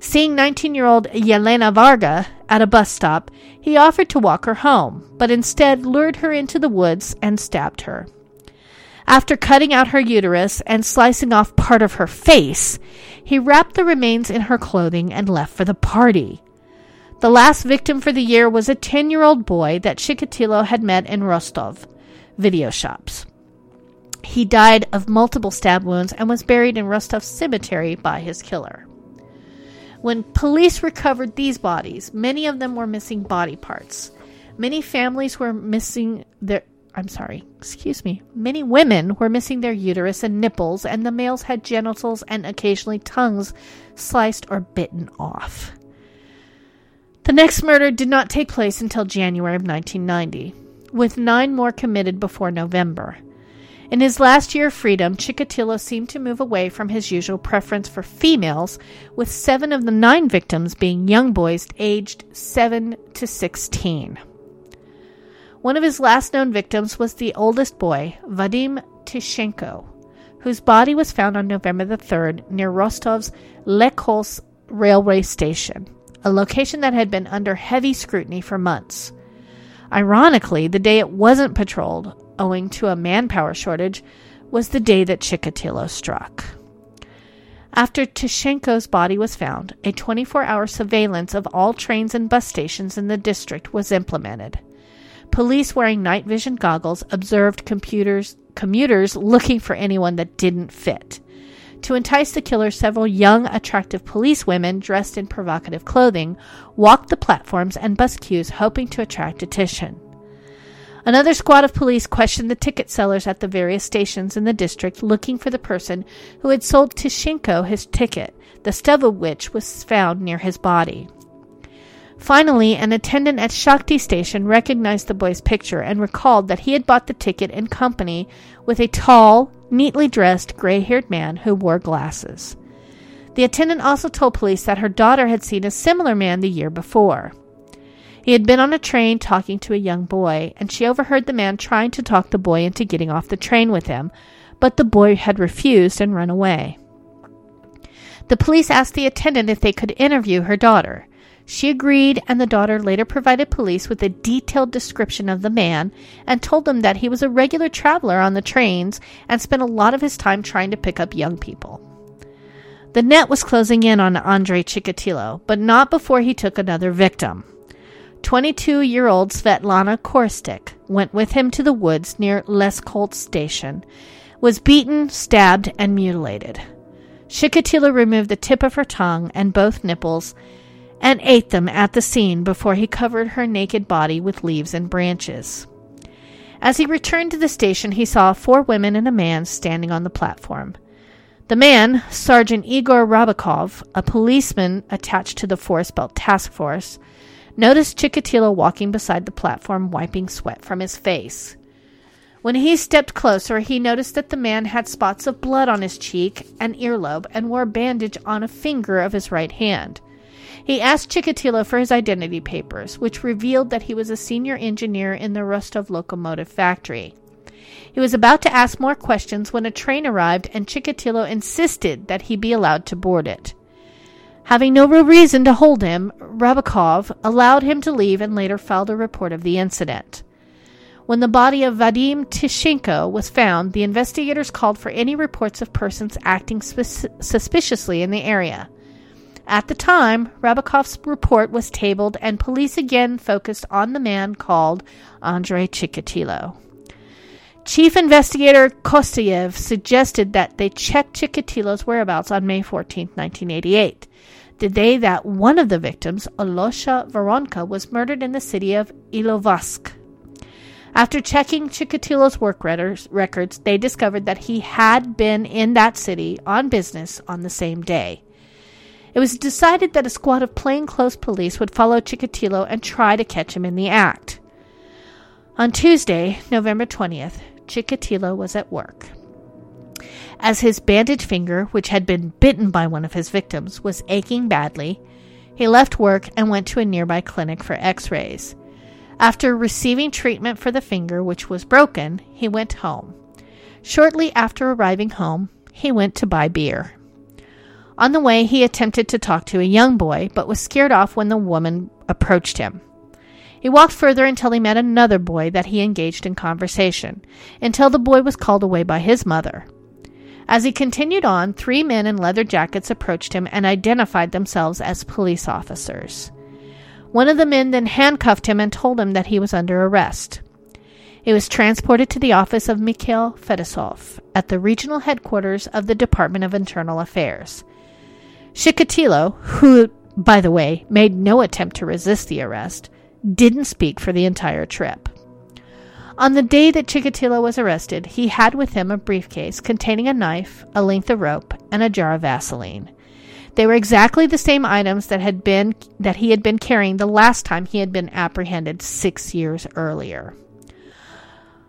Seeing 19 year old Yelena Varga at a bus stop, he offered to walk her home, but instead lured her into the woods and stabbed her. After cutting out her uterus and slicing off part of her face, he wrapped the remains in her clothing and left for the party. The last victim for the year was a 10 year old boy that Chikatilo had met in Rostov video shops. He died of multiple stab wounds and was buried in Rostov cemetery by his killer. When police recovered these bodies, many of them were missing body parts. Many families were missing their I'm sorry, excuse me. Many women were missing their uterus and nipples, and the males had genitals and occasionally tongues sliced or bitten off. The next murder did not take place until January of 1990, with nine more committed before November. In his last year of freedom, Chikatilo seemed to move away from his usual preference for females, with seven of the nine victims being young boys aged 7 to 16. One of his last known victims was the oldest boy, Vadim Tishenko, whose body was found on November the 3rd near Rostov's Lekholsk railway station, a location that had been under heavy scrutiny for months. Ironically, the day it wasn't patrolled, owing to a manpower shortage, was the day that Chikatilo struck. After Tishenko's body was found, a 24 hour surveillance of all trains and bus stations in the district was implemented. Police wearing night vision goggles observed computers, commuters looking for anyone that didn't fit. To entice the killer, several young, attractive police women dressed in provocative clothing walked the platforms and bus queues hoping to attract attention. Another squad of police questioned the ticket sellers at the various stations in the district looking for the person who had sold Tishenko his ticket, the stub of which was found near his body. Finally, an attendant at Shakhty station recognized the boy's picture and recalled that he had bought the ticket in company with a tall, neatly dressed, gray haired man who wore glasses. The attendant also told police that her daughter had seen a similar man the year before. He had been on a train talking to a young boy, and she overheard the man trying to talk the boy into getting off the train with him, but the boy had refused and run away. The police asked the attendant if they could interview her daughter. She agreed, and the daughter later provided police with a detailed description of the man and told them that he was a regular traveler on the trains and spent a lot of his time trying to pick up young people. The net was closing in on Andre Chikatilo, but not before he took another victim. 22 year old Svetlana Korostik went with him to the woods near Lekholsk station, was beaten, stabbed, and mutilated. Chikatilo removed the tip of her tongue and both nipples and ate them at the scene before he covered her naked body with leaves and branches. As he returned to the station, he saw four women and a man standing on the platform. The man, Sergeant Igor Rybakov, a policeman attached to the Forest Belt Task Force, noticed Chikatilo walking beside the platform, wiping sweat from his face. When he stepped closer, he noticed that the man had spots of blood on his cheek and earlobe and wore a bandage on a finger of his right hand. He asked Chikatilo for his identity papers, which revealed that he was a senior engineer in the Rostov locomotive factory. He was about to ask more questions when a train arrived and Chikatilo insisted that he be allowed to board it. Having no real reason to hold him, Rybakov allowed him to leave and later filed a report of the incident. When the body of Vadim Tishenko was found, the investigators called for any reports of persons acting suspiciously in the area. At the time, Rybakov's report was tabled and police again focused on the man called Andrei Chikatilo. Chief investigator Kostoyev suggested that they check Chikatilo's whereabouts on May 14, 1988, the day that one of the victims, Alyosha Voronko, was murdered in the city of Ilovaisk. After checking Chikatilo's work records, they discovered that he had been in that city on business on the same day. It was decided that a squad of plainclothes police would follow Chikatilo and try to catch him in the act. On Tuesday, November 20th, Chikatilo was at work. As his bandaged finger, which had been bitten by one of his victims, was aching badly, he left work and went to a nearby clinic for x rays. After receiving treatment for the finger, which was broken, he went home. Shortly after arriving home, he went to buy beer. On the way, he attempted to talk to a young boy, but was scared off when the woman approached him. He walked further until he met another boy that he engaged in conversation, until the boy was called away by his mother. As he continued on, three men in leather jackets approached him and identified themselves as police officers. One of the men then handcuffed him and told him that he was under arrest. He was transported to the office of Mikhail Fetisov at the regional headquarters of the Department of Internal Affairs. Chikatilo, who, by the way, made no attempt to resist the arrest, didn't speak for the entire trip. On the day that Chikatilo was arrested, he had with him a briefcase containing a knife, a length of rope, and a jar of Vaseline. They were exactly the same items that had been that he had been carrying the last time he had been apprehended 6 years earlier.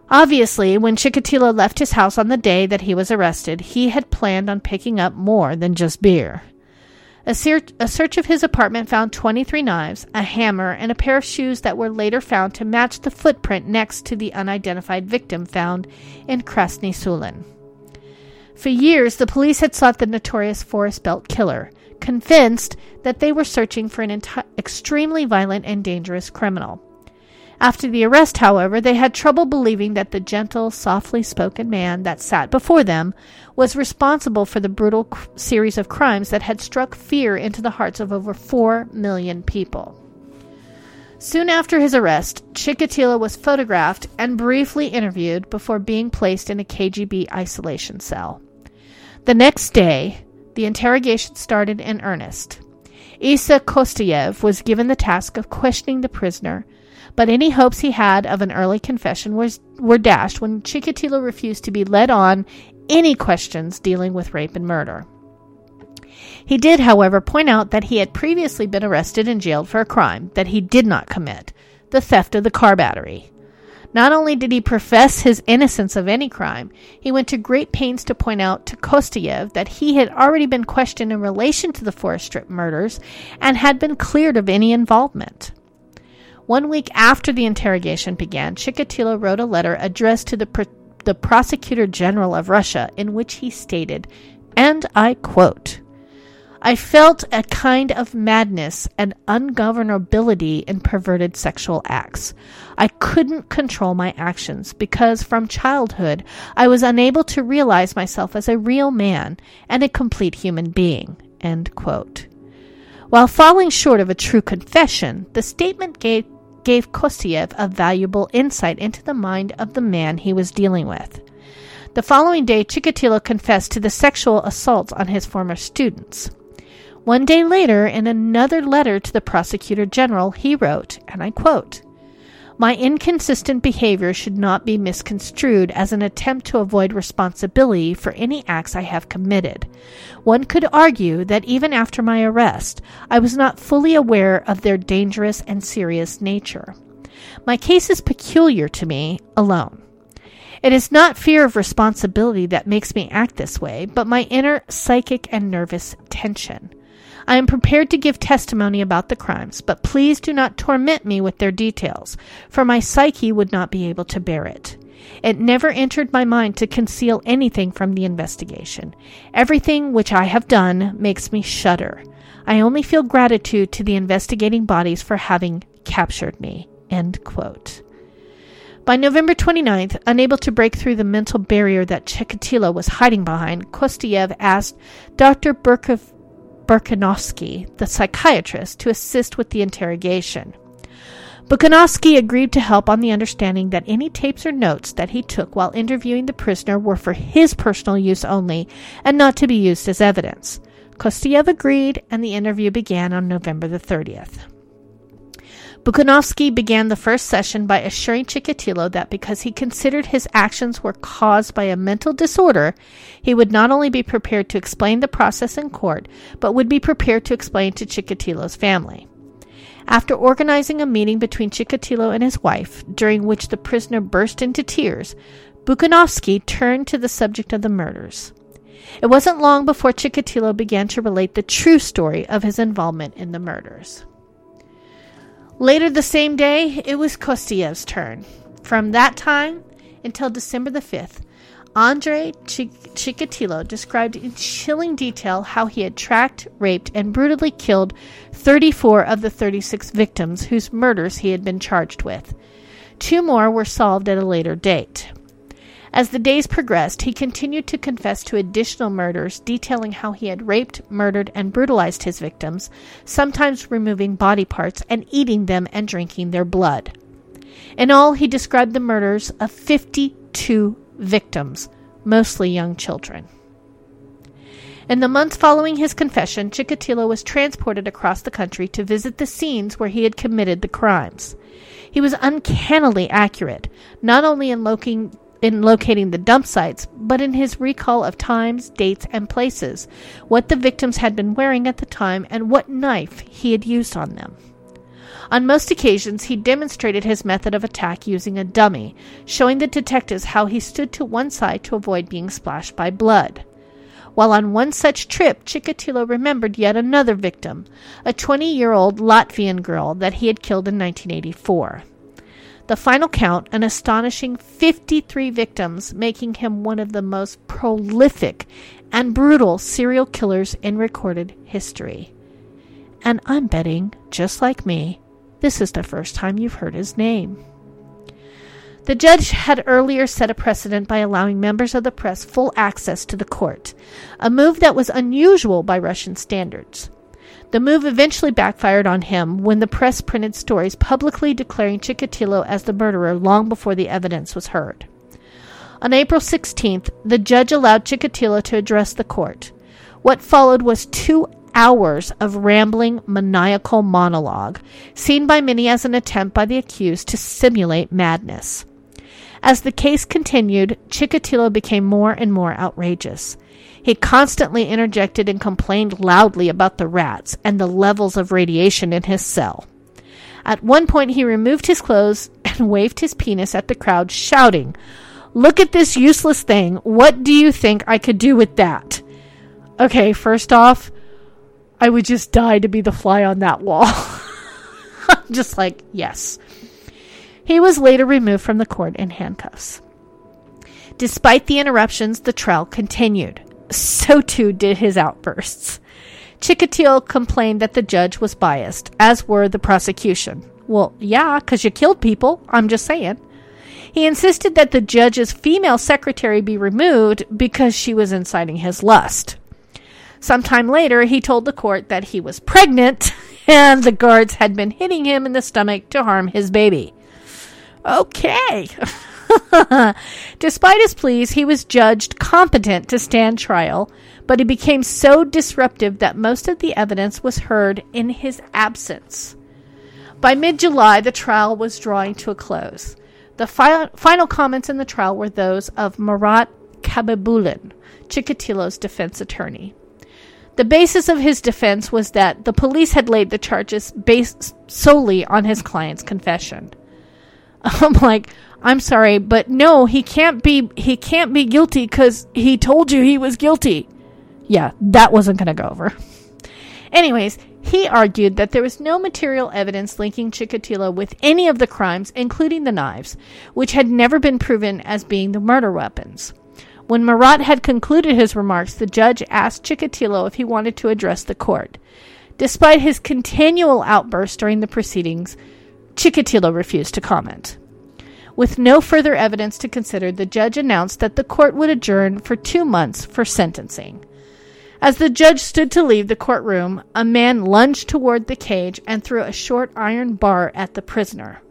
Obviously, when Chikatilo left his house on the day that he was arrested, he had planned on picking up more than just beer. A, search, a search of his apartment found 23 knives, a hammer, and a pair of shoes that were later found to match the footprint next to the unidentified victim found in Krasny Sulin. For years, the police had sought the notorious Forest Belt killer, convinced that they were searching for an enti- extremely violent and dangerous criminal. After the arrest, however, they had trouble believing that the gentle, softly spoken man that sat before them was responsible for the brutal c- series of crimes that had struck fear into the hearts of over 4 million people. Soon after his arrest, Chikatilo was photographed and briefly interviewed before being placed in a KGB isolation cell. The next day, the interrogation started in earnest. Isa Kostoyev was given the task of questioning the prisoner but any hopes he had of an early confession was, were dashed when Chikatilo refused to be led on any questions dealing with rape and murder. He did, however, point out that he had previously been arrested and jailed for a crime that he did not commit the theft of the car battery. Not only did he profess his innocence of any crime, he went to great pains to point out to Kostoyev that he had already been questioned in relation to the Forest Strip murders and had been cleared of any involvement. One week after the interrogation began, Chikatilo wrote a letter addressed to the, the prosecutor general of Russia in which he stated, and I quote, I felt a kind of madness and ungovernability in perverted sexual acts. I couldn't control my actions because from childhood I was unable to realize myself as a real man and a complete human being. While falling short of a true confession, the statement gave gave Kostoyev a valuable insight into the mind of the man he was dealing with. The following day, Chikatilo confessed to the sexual assaults on his former students. One day later, in another letter to the prosecutor general, he wrote, and I quote, my inconsistent behavior should not be misconstrued as an attempt to avoid responsibility for any acts I have committed. One could argue that even after my arrest, I was not fully aware of their dangerous and serious nature. My case is peculiar to me alone. It is not fear of responsibility that makes me act this way, but my inner psychic and nervous tension. I am prepared to give testimony about the crimes, but please do not torment me with their details, for my psyche would not be able to bear it. It never entered my mind to conceal anything from the investigation. Everything which I have done makes me shudder. I only feel gratitude to the investigating bodies for having captured me. By November 29th, unable to break through the mental barrier that Chikatilo was hiding behind, Kostoyev asked Dr. Burkov Bukhanovsky, the psychiatrist, to assist with the interrogation. Bukhanovsky agreed to help on the understanding that any tapes or notes that he took while interviewing the prisoner were for his personal use only and not to be used as evidence. Kostoyev agreed, and the interview began on November the 30th. Bukhanovsky began the first session by assuring Chikatilo that because he considered his actions were caused by a mental disorder, he would not only be prepared to explain the process in court, but would be prepared to explain to Chikatilo's family. After organizing a meeting between Chikatilo and his wife, during which the prisoner burst into tears, Bukhanovsky turned to the subject of the murders. It wasn't long before Chikatilo began to relate the true story of his involvement in the murders. Later the same day, it was Kostoyev's turn. From that time until December the 5th, Andrei Chik- Chikatilo described in chilling detail how he had tracked, raped, and brutally killed 34 of the 36 victims whose murders he had been charged with. Two more were solved at a later date. As the days progressed, he continued to confess to additional murders, detailing how he had raped, murdered, and brutalized his victims, sometimes removing body parts and eating them and drinking their blood. In all, he described the murders of 52 victims, mostly young children. In the months following his confession, Chikatilo was transported across the country to visit the scenes where he had committed the crimes. He was uncannily accurate, not only in locating in locating the dump sites, but in his recall of times, dates, and places, what the victims had been wearing at the time, and what knife he had used on them. On most occasions, he demonstrated his method of attack using a dummy, showing the detectives how he stood to one side to avoid being splashed by blood. While on one such trip, Chikatilo remembered yet another victim, a 20 year old Latvian girl that he had killed in 1984. The final count, an astonishing 53 victims, making him one of the most prolific and brutal serial killers in recorded history. And I'm betting, just like me, this is the first time you've heard his name. The judge had earlier set a precedent by allowing members of the press full access to the court, a move that was unusual by Russian standards. The move eventually backfired on him when the press printed stories publicly declaring Chikatilo as the murderer long before the evidence was heard. On April 16th, the judge allowed Chikatilo to address the court. What followed was two hours of rambling, maniacal monologue, seen by many as an attempt by the accused to simulate madness. As the case continued, Chikatilo became more and more outrageous. He constantly interjected and complained loudly about the rats and the levels of radiation in his cell. At one point, he removed his clothes and waved his penis at the crowd, shouting, Look at this useless thing. What do you think I could do with that? Okay, first off, I would just die to be the fly on that wall. just like, yes. He was later removed from the court in handcuffs. Despite the interruptions, the trial continued so too did his outbursts. Chikatilo complained that the judge was biased, as were the prosecution. Well, yeah, because you killed people. I'm just saying. He insisted that the judge's female secretary be removed because she was inciting his lust. Sometime later, he told the court that he was pregnant and the guards had been hitting him in the stomach to harm his baby. Okay. Despite his pleas, he was judged competent to stand trial, but he became so disruptive that most of the evidence was heard in his absence. By mid July, the trial was drawing to a close. The fi- final comments in the trial were those of Marat Khabibulin, Chikatilo's defense attorney. The basis of his defense was that the police had laid the charges based solely on his client's confession. I'm like, I'm sorry, but no, he can't be he can't be guilty cuz he told you he was guilty. Yeah, that wasn't going to go over. Anyways, he argued that there was no material evidence linking Chikatilo with any of the crimes, including the knives, which had never been proven as being the murder weapons. When Marat had concluded his remarks, the judge asked Chikatilo if he wanted to address the court. Despite his continual outbursts during the proceedings, Chikatilo refused to comment. With no further evidence to consider, the judge announced that the court would adjourn for two months for sentencing. As the judge stood to leave the courtroom, a man lunged toward the cage and threw a short iron bar at the prisoner,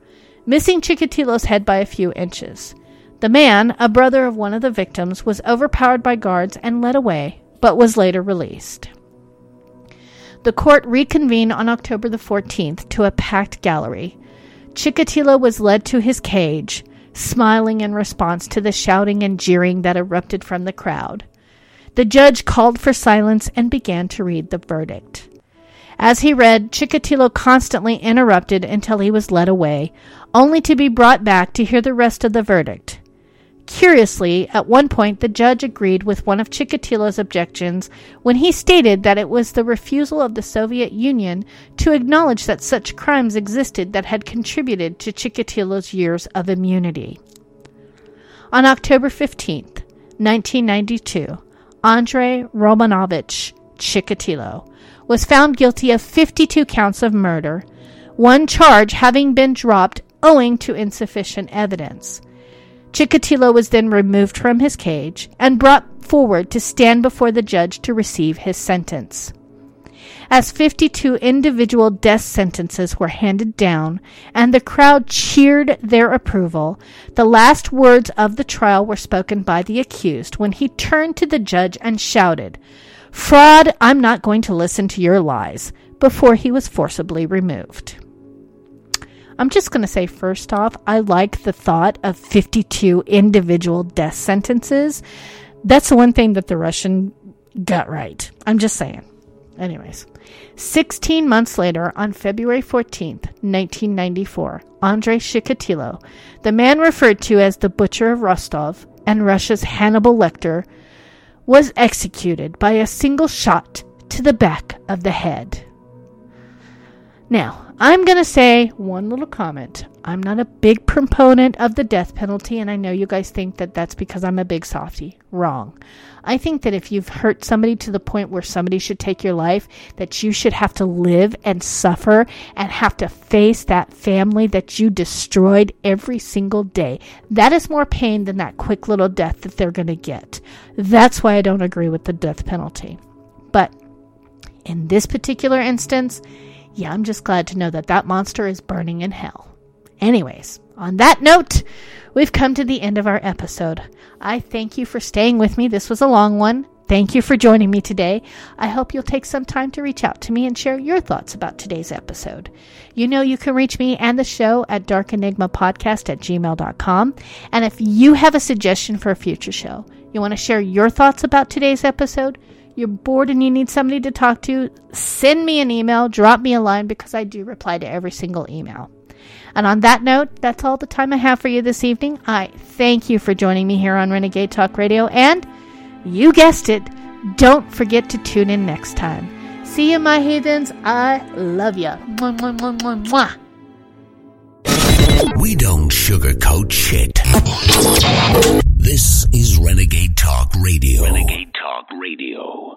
missing Chikatilo's head by a few inches. The man, a brother of one of the victims, was overpowered by guards and led away, but was later released. The court reconvened on October the 14th to a packed gallery. Chikatilo was led to his cage, smiling in response to the shouting and jeering that erupted from the crowd. The judge called for silence and began to read the verdict. As he read, Chikatilo constantly interrupted until he was led away, only to be brought back to hear the rest of the verdict. Curiously, at one point the judge agreed with one of Chikatilo's objections when he stated that it was the refusal of the Soviet Union to acknowledge that such crimes existed that had contributed to Chikatilo's years of immunity. On October 15, 1992, Andrei Romanovich Chikatilo was found guilty of 52 counts of murder, one charge having been dropped owing to insufficient evidence. Chikatilo was then removed from his cage and brought forward to stand before the judge to receive his sentence. As 52 individual death sentences were handed down and the crowd cheered their approval, the last words of the trial were spoken by the accused when he turned to the judge and shouted, Fraud, I'm not going to listen to your lies, before he was forcibly removed. I'm just going to say, first off, I like the thought of 52 individual death sentences. That's the one thing that the Russian got right. I'm just saying. Anyways, 16 months later, on February 14th, 1994, Andrei Chikatilo, the man referred to as the Butcher of Rostov and Russia's Hannibal Lecter, was executed by a single shot to the back of the head. Now, I'm going to say one little comment. I'm not a big proponent of the death penalty, and I know you guys think that that's because I'm a big softy. Wrong. I think that if you've hurt somebody to the point where somebody should take your life, that you should have to live and suffer and have to face that family that you destroyed every single day. That is more pain than that quick little death that they're going to get. That's why I don't agree with the death penalty. But in this particular instance, yeah, I'm just glad to know that that monster is burning in hell. Anyways, on that note, we've come to the end of our episode. I thank you for staying with me. This was a long one. Thank you for joining me today. I hope you'll take some time to reach out to me and share your thoughts about today's episode. You know you can reach me and the show at darkenigmapodcast at gmail.com. And if you have a suggestion for a future show, you want to share your thoughts about today's episode, you're bored and you need somebody to talk to, send me an email, drop me a line because I do reply to every single email. And on that note, that's all the time I have for you this evening. I thank you for joining me here on Renegade Talk Radio. And you guessed it, don't forget to tune in next time. See you, my heathens. I love you. Mwah, mwah, mwah, mwah, We don't sugarcoat shit. This is Renegade Talk Radio. Renegade Talk Radio.